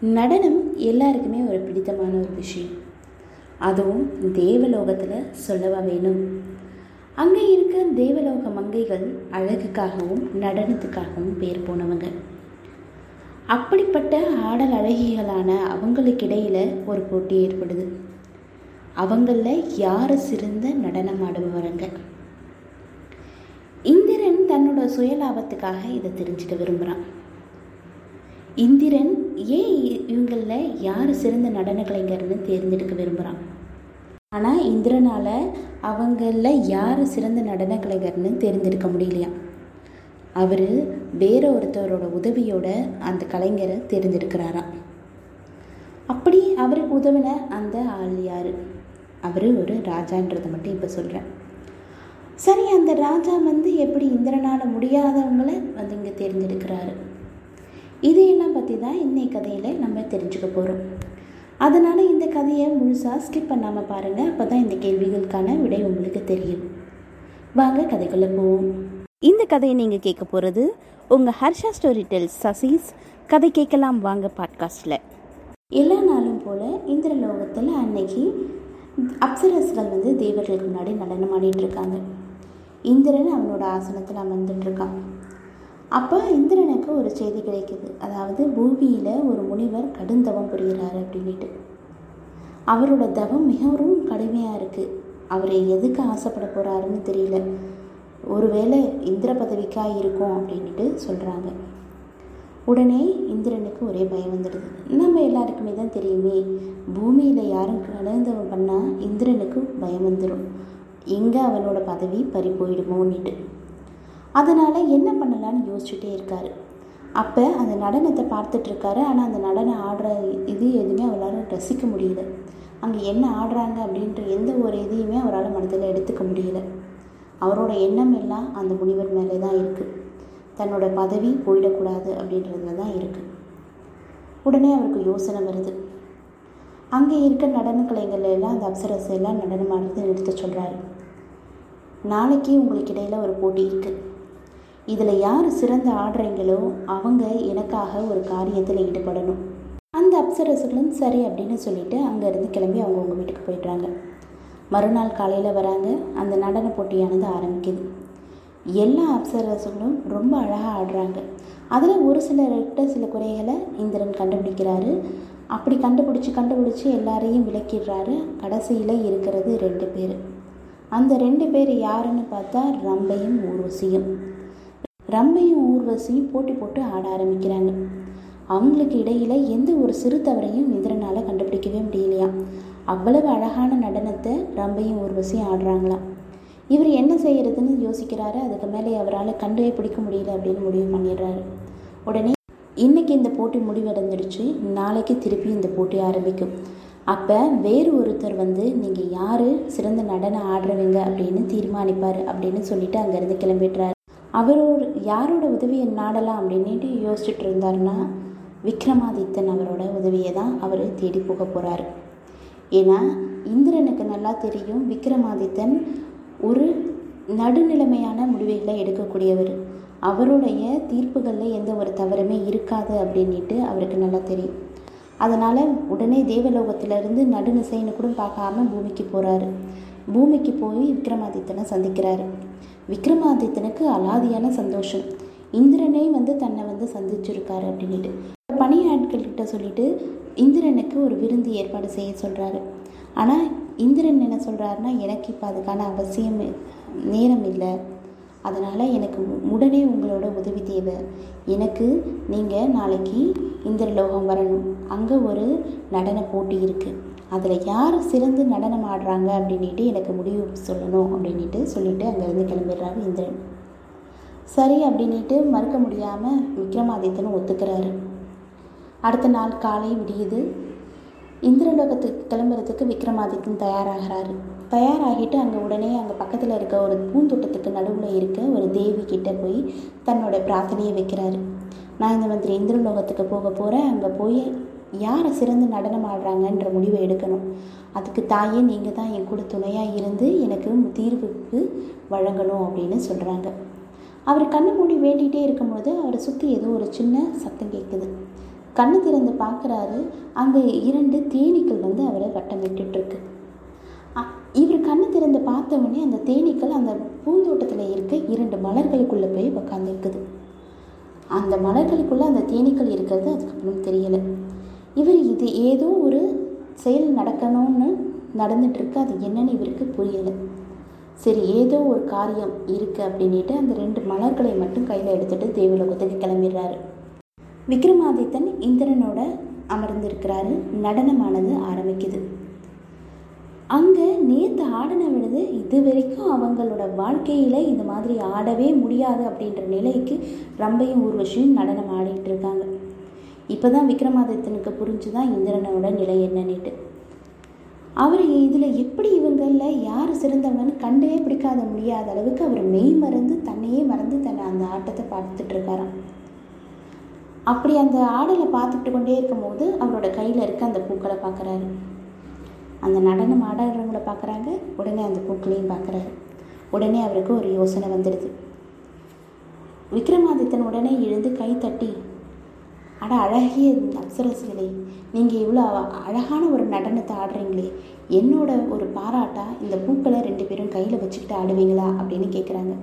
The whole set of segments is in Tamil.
நடனம் எல்லாருக்குமே ஒரு பிடித்தமான ஒரு விஷயம். அதுவும் தேவலோகத்தில் சொல்லவா வேணும். அங்கே இருக்க தேவலோக மங்கைகள் அழகுக்காகவும் நடனத்துக்காகவும் பேர் போனவங்க. அப்படிப்பட்ட ஆடல் அழகிகளான அவங்களுக்கிடையில் ஒரு போட்டி ஏற்படுது. அவங்களில் யார் சிறந்த நடனம் ஆடுபவருங்க? இந்திரன் தன்னோட சுயலாபத்துக்காக இதை தெரிஞ்சுக்க விரும்புகிறான் இந்திரன் ஏன் இவங்களில் யார் சிறந்த நடன கலைஞர்னு தேர்ந்தெடுக்க விரும்புகிறான் ஆனால் இந்திரனால் அவங்களில் யார் சிறந்த நடன கலைஞர்னு தேர்ந்தெடுக்க முடியலையா? அவர் வேற ஒருத்தரோட உதவியோட அந்த கலைஞரை தேர்ந்தெடுக்கிறாராம் அப்படி அவருக்கு உதவின அந்த ஆள் யார்? அவர் ஒரு ராஜான்றதை மட்டும் இப்போ சொல்கிறேன் சரி அந்த ராஜா வந்து எப்படி இந்திரனால் முடியாதவங்களை வந்து இங்கே தேர்ந்தெடுக்கிறாரு இதையெல்லாம் பற்றி தான் இன்றைய கதையில் நம்ம தெரிஞ்சுக்க போகிறோம் அதனால் இந்த கதையை முழுசாக ஸ்கிப் பண்ணாமல் பாருங்கள் அப்போ தான் இந்த கேள்விகளுக்கான விடை உங்களுக்கு தெரியும். வாங்க கதைக்குள்ளே போவோம். இந்த கதையை நீங்கள் கேட்க போகிறது உங்கள் ஹர்ஷா ஸ்டோரி டெல்ஸ் சசீஸ். கதை கேட்கலாம் வாங்க பாட்காஸ்டில் எல்லா நாளும் போல் இந்திரலோகத்தில் அன்னைக்கு அப்சரஸ்கள் வந்து தேவர்களுக்கு முன்னாடி நடனம் ஆடிட்டு இருக்காங்க. இந்திரன் அவனோட ஆசனத்தில் அமர்ந்துட்டு இருக்கான். அப்போ இந்திரனுக்கு ஒரு செய்தி கிடைக்குது. அதாவது பூமியில் ஒரு முனிவர் கடுந்தவம் புரிகிறாரு அப்படின்ட்டு அவரோட தவம் மிகவும் கடுமையாக இருக்குது அவர் எதுக்கு ஆசைப்பட போகிறாருன்னு தெரியல. ஒருவேளை இந்திர பதவிக்காக இருக்கும் அப்படின்ட்டு சொல்கிறாங்க உடனே இந்திரனுக்கு ஒரே பயம் வந்துடுது. நம்ம எல்லாருக்குமே தான் தெரியுமே பூமியில் யாரும் கடந்தவன் பண்ணால் இந்திரனுக்கு பயம் வந்துடும் எங்கே அவனோட பதவி பறி போயிடுமோன்னுட்டு. அதனால் என்ன பண்ணலான்னு யோசிச்சுட்டே இருக்காரு. அப்போ அந்த நடனத்தை பார்த்துட்ருக்காரு ஆனால் அந்த நடனம் ஆடுற இது எதுவுமே அவரால் ரசிக்க முடியல. அங்கே என்ன ஆடுறாங்க அப்படின்ற எந்த ஒரு இதையுமே அவரால் மனதில் எடுத்துக்க முடியல. அவரோட எண்ணம் எல்லாம் அந்த முனிவர் மேலே தான் இருக்குது தன்னோட பதவி போயிடக்கூடாது அப்படின்றதுல தான் இருக்குது உடனே அவருக்கு யோசனை வருது. அங்கே இருக்க நடன கலைகள் எல்லாம் அந்த அப்சரசை எல்லாம் நடனம் ஆடுறது நிறுத்த சொல்கிறாரு நாளைக்கு உங்களுக்கு இடையில் ஒரு போட்டி இருக்குது இதில் யார் சிறந்த ஆடுறீங்களோ அவங்க எனக்காக ஒரு காரியத்தில் ஈடுபடணும். அந்த அப்சரசுகளும் சரி அப்படின்னு சொல்லிட்டு அங்கேருந்து கிளம்பி அவங்கவுங்க வீட்டுக்கு போயிடுறாங்க. மறுநாள் காலையில் வராங்க. அந்த நடன போட்டியானது ஆரம்பிக்குது. எல்லா அப்சரசுகளும் ரொம்ப அழகாக ஆடுறாங்க. அதில் ஒரு சிலர்கிட்ட சில குறைகளை இந்திரன் கண்டுபிடிக்கிறாரு. அப்படி கண்டுபிடிச்சி கண்டுபிடிச்சி எல்லாரையும் விளக்கிடுறாரு. கடைசியில் இருக்கிறது ரெண்டு பேர். அந்த ரெண்டு பேர் யாருன்னு பார்த்தா ரம்பையும் ஊர்வசியும். ரம்பையும் ஊர்வசியும் போட்டி போட்டு ஆட ஆரம்பிக்கிறாங்க. அவங்களுக்கு இடையில் எந்த ஒரு சிறு தவறையும் இந்திரனால் கண்டுபிடிக்கவே முடியலையா? அவ்வளவு அழகான நடனத்தை ரம்பையும் ஊர்வசியும் ஆடுறாங்களாம் இவர் என்ன செய்யறதுன்னு யோசிக்கிறாரு. அதுக்கு மேலே அவரால் கண்டே பிடிக்க முடியல அப்படின்னு முடிவு பண்ணிடுறாரு. உடனே இன்னைக்கு இந்த போட்டி முடிவடைஞ்சிடுச்சு. நாளைக்கு திருப்பி இந்த போட்டி ஆரம்பிக்கும். அப்போ வேறு ஒருத்தர் வந்து நீங்கள் யார்? சிறந்த நடனம் ஆடுறவங்க அப்படின்னு தீர்மானிப்பார் அப்படின்னு சொல்லிட்டு அங்கேருந்து கிளம்பிடுறாரு. அவரோட யாரோட உதவியை நாடலாம் அப்படின்ட்டு யோசிச்சுட்டு இருந்தாருன்னா விக்ரமாதித்தன் அவரோட உதவியை தான் அவர் தேடி போக போகிறாரு ஏன்னா இந்திரனுக்கு நல்லா தெரியும் விக்ரமாதித்தன் ஒரு நடுநிலைமையான முடிவுகளை எடுக்கக்கூடியவர். அவருடைய தீர்ப்புகளில் எந்த ஒரு தவறுமே இருக்காது அப்படின்ட்டு அவருக்கு நல்லா தெரியும். அதனால் உடனே தேவலோகத்திலிருந்து நடுநிசைன்னு கூட பார்க்காம பூமிக்கு போகிறாரு பூமிக்கு போய் விக்ரமாதித்தனை சந்திக்கிறாரு. விக்ரமாதித்தனுக்கு அலாதியான சந்தோஷம். இந்திரனே வந்து தன்னை வந்து சந்திச்சிருக்காரு அப்படின்ட்டு பணியாட்கள்கிட்ட சொல்லிட்டு இந்திரனுக்கு ஒரு விருந்து ஏற்பாடு செய்ய சொல்கிறாரு ஆனால் இந்திரன் என்ன சொல்கிறாருன்னா எனக்கு இப்போ அதுக்கான அவசியம் நேரம் இல்லை. அதனால் எனக்கு உடனே உங்களோட உதவி தேவை. எனக்கு நீங்கள் நாளைக்கு இந்திரலோகம் வரணும். அங்கே ஒரு நடன போட்டி இருக்குது அதில் யார் சிறந்து நடனம் ஆடுறாங்க அப்படின்ட்டு எனக்கு முடிவு சொல்லணும் அப்படின்ட்டு சொல்லிட்டு அங்கேருந்து கிளம்பிடுறாரு இந்திரன். சரி அப்படின்ட்டு மறுக்க முடியாமல் விக்ரமாதித்தனும் ஒத்துக்கிறாரு. அடுத்த நாள் காலை விடியுது. இந்திரலோகத்துக்கு கிளம்புறதுக்கு விக்ரமாதித்தன் தயாராகிறாரு. தயாராகிட்டு அங்கே உடனே அங்கே பக்கத்தில் இருக்க ஒரு பூந்தோட்டத்துக்கு நடுவில் இருக்க ஒரு தேவி கிட்ட போய் தன்னோட பிரார்த்தனையை வைக்கிறாரு. நான் இந்த மாதிரி இந்திரலோகத்துக்கு போக போகிறேன் அங்கே போய் யாரை சிறந்து நடனம் ஆடுறாங்கன்ற முடிவை எடுக்கணும். அதுக்கு தாயே நீங்கள் தான் என் கூட துணையாக இருந்து எனக்கு தீர்வுக்கு வழங்கணும் அப்படின்னு சொல்கிறாங்க அவர் கண்ணு மூடி வேண்டிகிட்டே இருக்கும்போது அவரை சுற்றி ஏதோ ஒரு சின்ன சத்தம் கேட்குது கண்ணு திறந்து பார்க்குறாரு. அங்கே இரண்டு தேனீக்கள் வந்து அவரை வட்டமிட்டுருக்கு இவர் கண்ணு திறந்து பார்த்தவொடனே அந்த தேனீக்கள் அந்த பூந்தோட்டத்தில் இருக்க இரண்டு மலர்களுக்குள்ளே போய் உக்காந்துருக்குது. அந்த மலர்களுக்குள்ளே அந்த தேனீக்கள் இருக்கிறது அதுக்கப்புறம் தெரியலை. இவர் இது ஏதோ ஒரு செயல் நடக்கணும்னு நடந்துகிட்ருக்கு அது என்னன்னு இவருக்கு புரியலை. சரி ஏதோ ஒரு காரியம் இருக்குது அப்படின்ட்டு அந்த ரெண்டு மலர்களை மட்டும் கையில் எடுத்துகிட்டு தேவலோகத்துக்கு கிளம்பிடுறாரு. விக்ரமாதித்தன் இந்திரனோட அமர்ந்திருக்கிறாரு. நடனமானது ஆரம்பிக்குது. அங்கே நேற்று ஆடின விடுது இது வரைக்கும் அவங்களோட வாழ்க்கையில் இந்த மாதிரி ஆடவே முடியாது அப்படின்ற நிலைக்கு ரம்பையும் ஊர்வசியும் நடனம் ஆடிட்டு இருக்காங்க. இப்போ தான் விக்ரமாதித்தனுக்கு புரிஞ்சு தான் இந்திரனோட நிலை என்னன்னுட்டு. அவர் இதில் எப்படி இவங்களில் யார் சிறந்தவங்கன்னு கண்டே பிடிக்காத முடியாத அளவுக்கு அவர் மெய் மறந்து தன்னையே மறந்து தன்னை அந்த ஆட்டத்தை பார்த்துட்டு இருக்காராம். அப்படி அந்த ஆடலை பார்த்துட்டு கொண்டே இருக்கும்போது அவரோட கையில் இருக்க அந்த பூக்களை பார்க்குறாரு. அந்த நடனம் ஆடுறவங்கள பார்க்குறாங்க உடனே அந்த பூக்களையும் பார்க்குறாரு. உடனே அவருக்கு ஒரு யோசனை வந்துடுது. விக்ரமாதித்தன் உடனே எழுந்து கை தட்டி அட அழகிய அப்சரசுகளே நீங்கள் இவ்வளோ அழகான ஒரு நடனத்தை ஆடுறீங்களே என்னோட ஒரு பாராட்டா இந்த பூக்களை ரெண்டு பேரும் கையில் வச்சுக்கிட்டு ஆடுவீங்களா அப்படின்னு கேட்குறாங்க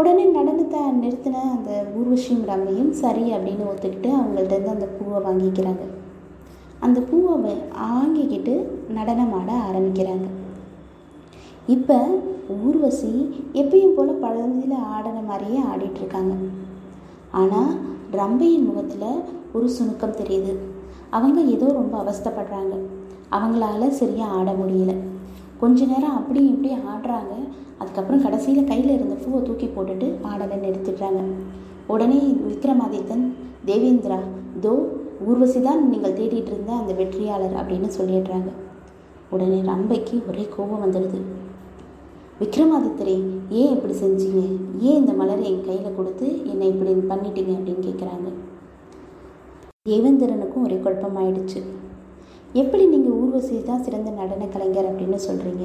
உடனே நடனத்தை நிறுத்தின அந்த ஊர்வசியும் ரம்மையும் சரி அப்படின்னு ஒத்துக்கிட்டு அவங்கள்ட்ட இருந்து அந்த பூவை வாங்கிக்கிறாங்க. அந்த பூவை வாங்கிக்கிட்டு நடனம் ஆட ஆரம்பிக்கிறாங்க. இப்போ ஊர்வசி எப்பயும் போல் பழந்தியில் ஆடின மாதிரியே ஆடிட்டுருக்காங்க ஆனால் ரம்பையின் முகத்தில் ஒரு சுணுக்கம் தெரியுது. அவங்க ஏதோ ரொம்ப அவஸ்தைப்படுறாங்க. அவங்களால சரியாக ஆட முடியல. கொஞ்ச நேரம் அப்படியும் இப்படியும் ஆடுறாங்க. அதுக்கப்புறம் கடைசியில் கையில் இருந்த பூவை தூக்கி போட்டுட்டு ஆடலை நிறுத்திடுறாங்க. உடனே விக்ரமாதித்தன் தேவேந்திரா தோ ஊர்வசி தான் நீங்கள் தேடிட்டு இருந்த அந்த வெற்றியாளர் அப்படின்னு சொல்லிடுறாங்க. உடனே ரம்பைக்கு ஒரே கோபம் வந்துடுது. விக்ரமாதித்தரே ஏன் இப்படி செஞ்சீங்க? ஏன் இந்த மலரை என் கையில் கொடுத்து என்னை இப்படி பண்ணிட்டீங்க அப்படின்னு கேட்குறாங்க தேவேந்திரனுக்கும் ஒரே குழப்பமாயிடுச்சு. எப்படி நீங்கள் ஊர்வசி தான் சிறந்த நடன கலைஞர் அப்படின்னு சொல்கிறீங்க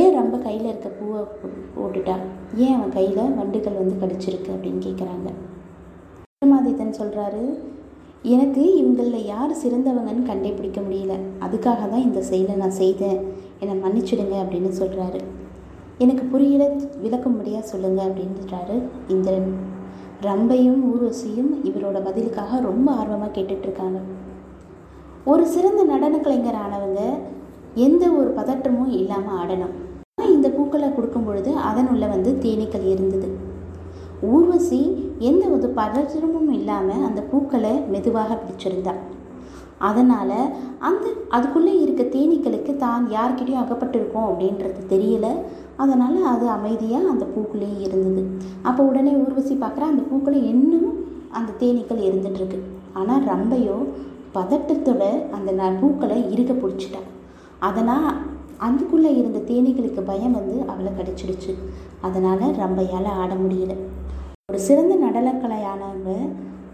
ஏன் ரொம்ப கையில் இருக்க பூவை போட்டுட்டா? ஏன் அவன் கையில் வண்டுகள் வந்து கடிச்சிருக்கு அப்படின்னு கேட்குறாங்க விக்ரமாதித்தன் சொல்கிறாரு எனக்கு இவங்களில் யார் சிறந்தவங்கன்னு கண்டுபிடிக்க முடியல. அதுக்காக தான் இந்த செயலை நான் செய்தேன். என்னை மன்னிச்சிடுங்க அப்படின்னு சொல்கிறாரு எனக்கு புரியல விளக்கும்படியாக சொல்லுங்கள் அப்படின்றாரு இந்திரன். ரம்பையும் ஊர்வசியும் இவரோட பதிலுக்காக ரொம்ப ஆர்வமாக கேட்டுட்ருக்காங்க. ஒரு சிறந்த நடன கலைஞர் ஆனவங்க எந்த ஒரு பதற்றமும் இல்லாமல் ஆடணும். ஆனால் இந்த பூக்களை கொடுக்கும் பொழுது அதனுள்ள வந்து தேனீக்கள் இருந்தது. ஊர்வசி எந்த ஒரு பதற்றமும் இல்லாமல் அந்த பூக்களை மெதுவாக பிடிச்சிருந்தா. அதனால் அந்த அதுக்குள்ளே இருக்க தேனீக்களுக்கு தான் யார்கிட்டையும் அகப்பட்டிருக்கோம் அப்படின்றது தெரியல. அதனால் அது அமைதியாக அந்த பூக்குள்ளேயே இருந்தது. அப்போ உடனே ஊர்வசி பார்க்குற அந்த பூக்களை இன்னும் அந்த தேனீக்கள் இருந்துகிட்ருக்கு ஆனால் ரம்பையோ பதட்டத்தோட அந்த ந- பூக்களை இறுக பிடிச்சிட்டா. அதனால் அதுக்குள்ளே இருந்த தேனீக்களுக்கு பயம் வந்து அவளை கடிச்சிடுச்சு. அதனால் ரம்பையால் ஆட முடியல. ஒரு சிறந்த நடனக்கலையானவங்க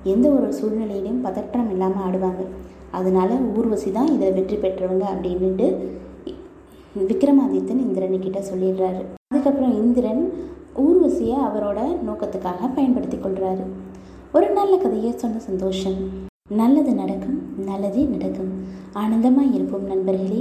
எந்த ஒரு சூழ்நிலையிலையும் பதற்றம் இல்லாமல் ஆடுவாங்க. அதனால ஊர்வசி தான் இதில் வெற்றி பெற்றவங்க அப்படின்ட்டு விக்ரமாதித்தன் இந்திரனுக்கிட்ட சொல்லிடுறாரு. அதுக்கப்புறம் இந்திரன் ஊர்வசியை அவரோட நோக்கத்துக்காக பயன்படுத்தி கொள்கிறாரு ஒரு நல்ல கதையை சொன்ன சந்தோஷம். நல்லது நடக்கும் நல்லதே நடக்கும். ஆனந்தமாக இருப்போம் நண்பர்களே.